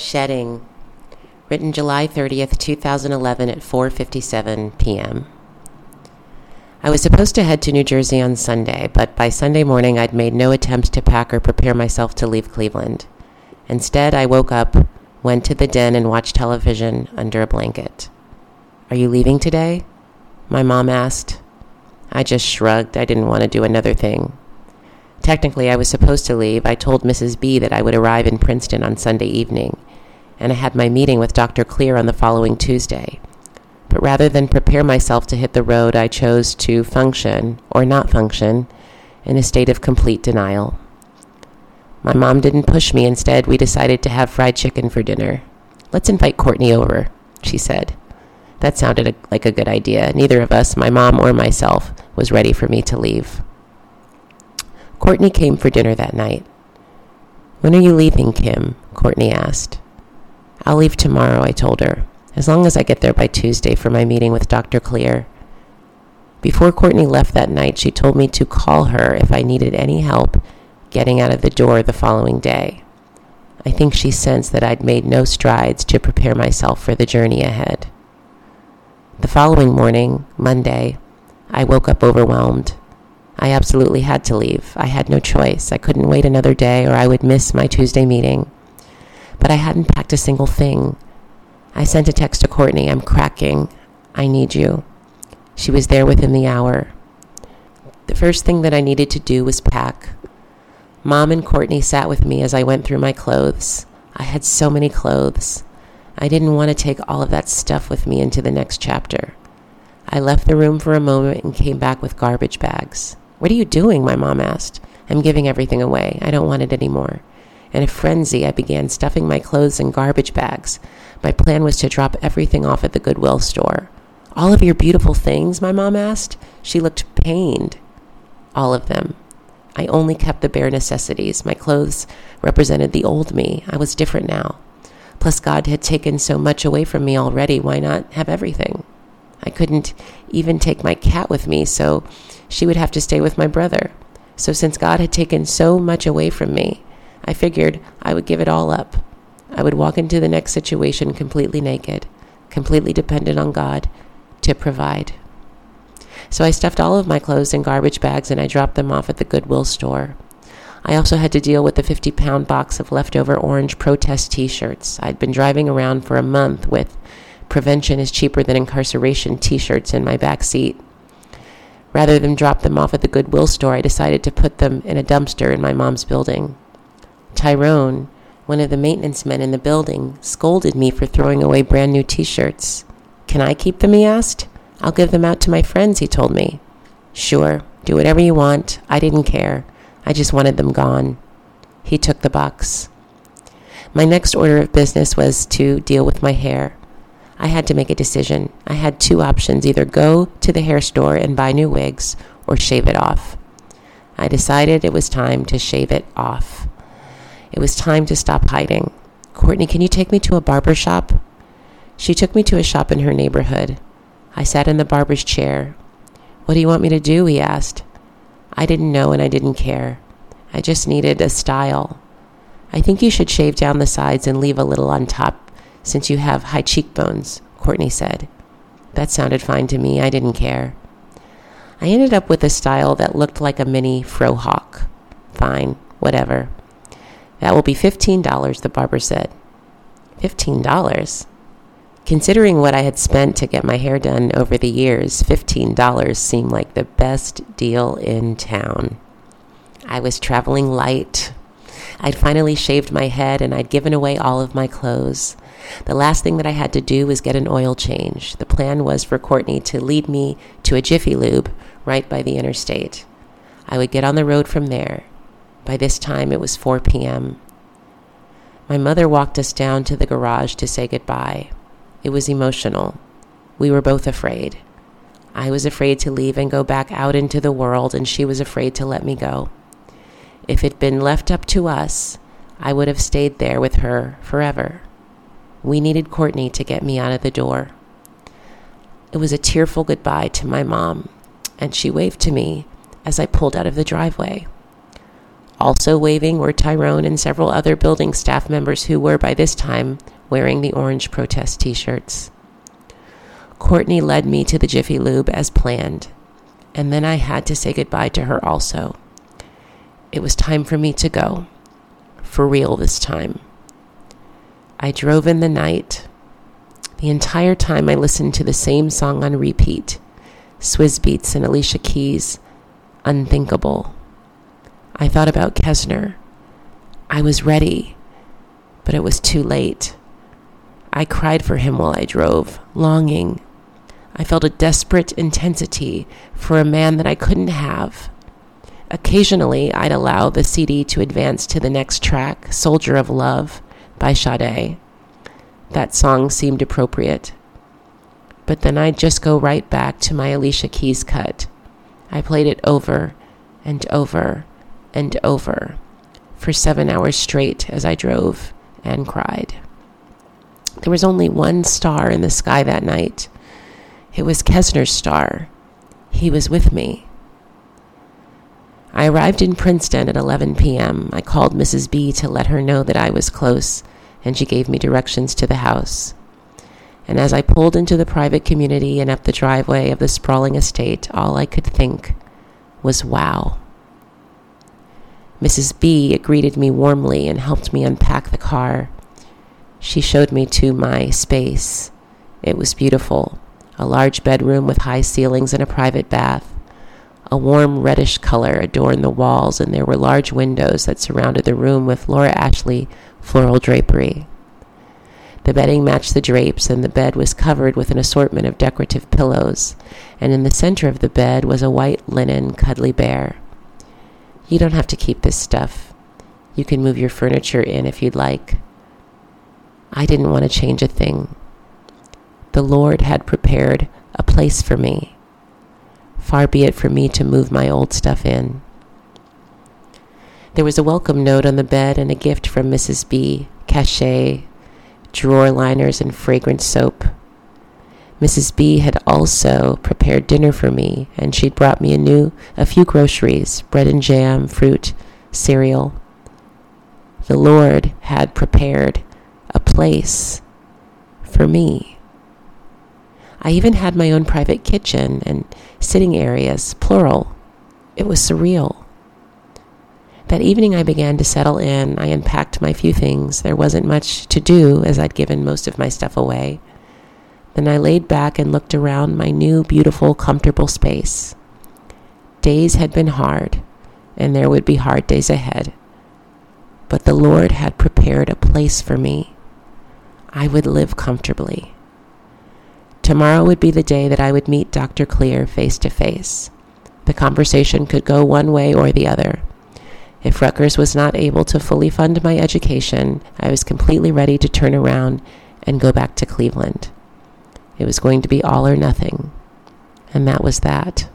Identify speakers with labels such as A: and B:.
A: Shedding. Written July 30th, 2011 at 4:57 p.m. I was supposed to head to New Jersey on Sunday, but by Sunday morning I'd made no attempt to pack or prepare myself to leave Cleveland. Instead, I woke up, went to the den and watched television under a blanket. "Are you leaving today?" my mom asked. I just shrugged. I didn't want to do another thing. Technically, I was supposed to leave. I told Mrs. B that I would arrive in Princeton on Sunday evening, and I had my meeting with Dr. Clear on the following Tuesday. But rather than prepare myself to hit the road, I chose to function, or not function, in a state of complete denial. My mom didn't push me. Instead, we decided to have fried chicken for dinner. Let's invite Courtney over, she said. That sounded like a good idea. Neither of us, my mom or myself, was ready for me to leave. Courtney came for dinner that night. When are you leaving, Kim? Courtney asked. I'll leave tomorrow, I told her, as long as I get there by Tuesday for my meeting with Dr. Clear. Before Courtney left that night, she told me to call her if I needed any help getting out of the door the following day. I think she sensed that I'd made no strides to prepare myself for the journey ahead. The following morning, Monday, I woke up overwhelmed. I absolutely had to leave. I had no choice. I couldn't wait another day or I would miss my Tuesday meeting. But I hadn't packed a single thing. I sent a text to Courtney I'm cracking. I need you. She was there within the hour. The first thing that I needed to do was pack. Mom and Courtney sat with me as I went through my clothes. I had so many clothes. I didn't want to take all of that stuff with me into the next chapter. I left the room for a moment and came back with garbage bags. What are you doing? My mom asked. I'm giving everything away. I don't want it anymore. In a frenzy, I began stuffing my clothes in garbage bags. My plan was to drop everything off at the Goodwill store. All of your beautiful things? My mom asked. She looked pained. All of them. I only kept the bare necessities. My clothes represented the old me. I was different now. Plus, God had taken so much away from me already. Why not have everything? I couldn't even take my cat with me, so she would have to stay with my brother. So, since God had taken so much away from me, I figured I would give it all up. I would walk into the next situation completely naked, completely dependent on God to provide. So I stuffed all of my clothes in garbage bags and I dropped them off at the Goodwill store. I also had to deal with the 50 pound box of leftover orange protest t shirts. I'd been driving around for a month with prevention is cheaper than incarceration t shirts in my back seat. Rather than drop them off at the Goodwill store, I decided to put them in a dumpster in my mom's building. Tyrone, one of the maintenance men in the building, scolded me for throwing away brand new t shirts. Can I keep them? he asked. I'll give them out to my friends, he told me. Sure, do whatever you want. I didn't care. I just wanted them gone. He took the box. My next order of business was to deal with my hair. I had to make a decision. I had two options either go to the hair store and buy new wigs or shave it off. I decided it was time to shave it off. It was time to stop hiding. Courtney, can you take me to a barber shop? She took me to a shop in her neighborhood. I sat in the barber's chair. What do you want me to do? he asked. I didn't know and I didn't care. I just needed a style. I think you should shave down the sides and leave a little on top since you have high cheekbones, Courtney said. That sounded fine to me. I didn't care. I ended up with a style that looked like a mini frohawk. Fine, whatever. That will be $15, the barber said. $15? Considering what I had spent to get my hair done over the years, $15 seemed like the best deal in town. I was traveling light. I'd finally shaved my head and I'd given away all of my clothes. The last thing that I had to do was get an oil change. The plan was for Courtney to lead me to a Jiffy Lube right by the interstate. I would get on the road from there. By this time, it was 4 p.m. My mother walked us down to the garage to say goodbye. It was emotional. We were both afraid. I was afraid to leave and go back out into the world, and she was afraid to let me go. If it had been left up to us, I would have stayed there with her forever. We needed Courtney to get me out of the door. It was a tearful goodbye to my mom, and she waved to me as I pulled out of the driveway. Also waving were Tyrone and several other building staff members who were, by this time, wearing the orange protest t shirts. Courtney led me to the Jiffy Lube as planned, and then I had to say goodbye to her also. It was time for me to go. For real this time. I drove in the night. The entire time I listened to the same song on repeat Swizz Beatz and Alicia Keys' Unthinkable. I thought about Kesner. I was ready, but it was too late. I cried for him while I drove, longing. I felt a desperate intensity for a man that I couldn't have. Occasionally, I'd allow the CD to advance to the next track, Soldier of Love by Sade. That song seemed appropriate. But then I'd just go right back to my Alicia Keys cut. I played it over and over and over for seven hours straight as I drove and cried. There was only one star in the sky that night. It was Kesner's star. He was with me. I arrived in Princeton at 11 p.m. I called Mrs. B to let her know that I was close, and she gave me directions to the house. And as I pulled into the private community and up the driveway of the sprawling estate, all I could think was wow. Mrs. B greeted me warmly and helped me unpack the car. She showed me to my space. It was beautiful a large bedroom with high ceilings and a private bath. A warm reddish color adorned the walls, and there were large windows that surrounded the room with Laura Ashley floral drapery. The bedding matched the drapes, and the bed was covered with an assortment of decorative pillows, and in the center of the bed was a white linen cuddly bear. You don't have to keep this stuff. You can move your furniture in if you'd like. I didn't want to change a thing. The Lord had prepared a place for me. Far be it for me to move my old stuff in. There was a welcome note on the bed and a gift from Mrs. B, cachet, drawer liners, and fragrant soap. Mrs. B had also prepared dinner for me, and she'd brought me a new a few groceries, bread and jam, fruit, cereal. The Lord had prepared a place for me. I even had my own private kitchen and sitting areas, plural. It was surreal. That evening, I began to settle in. I unpacked my few things. There wasn't much to do as I'd given most of my stuff away. Then I laid back and looked around my new, beautiful, comfortable space. Days had been hard, and there would be hard days ahead. But the Lord had prepared a place for me. I would live comfortably. Tomorrow would be the day that I would meet Dr. Clear face to face. The conversation could go one way or the other. If Rutgers was not able to fully fund my education, I was completely ready to turn around and go back to Cleveland. It was going to be all or nothing. And that was that.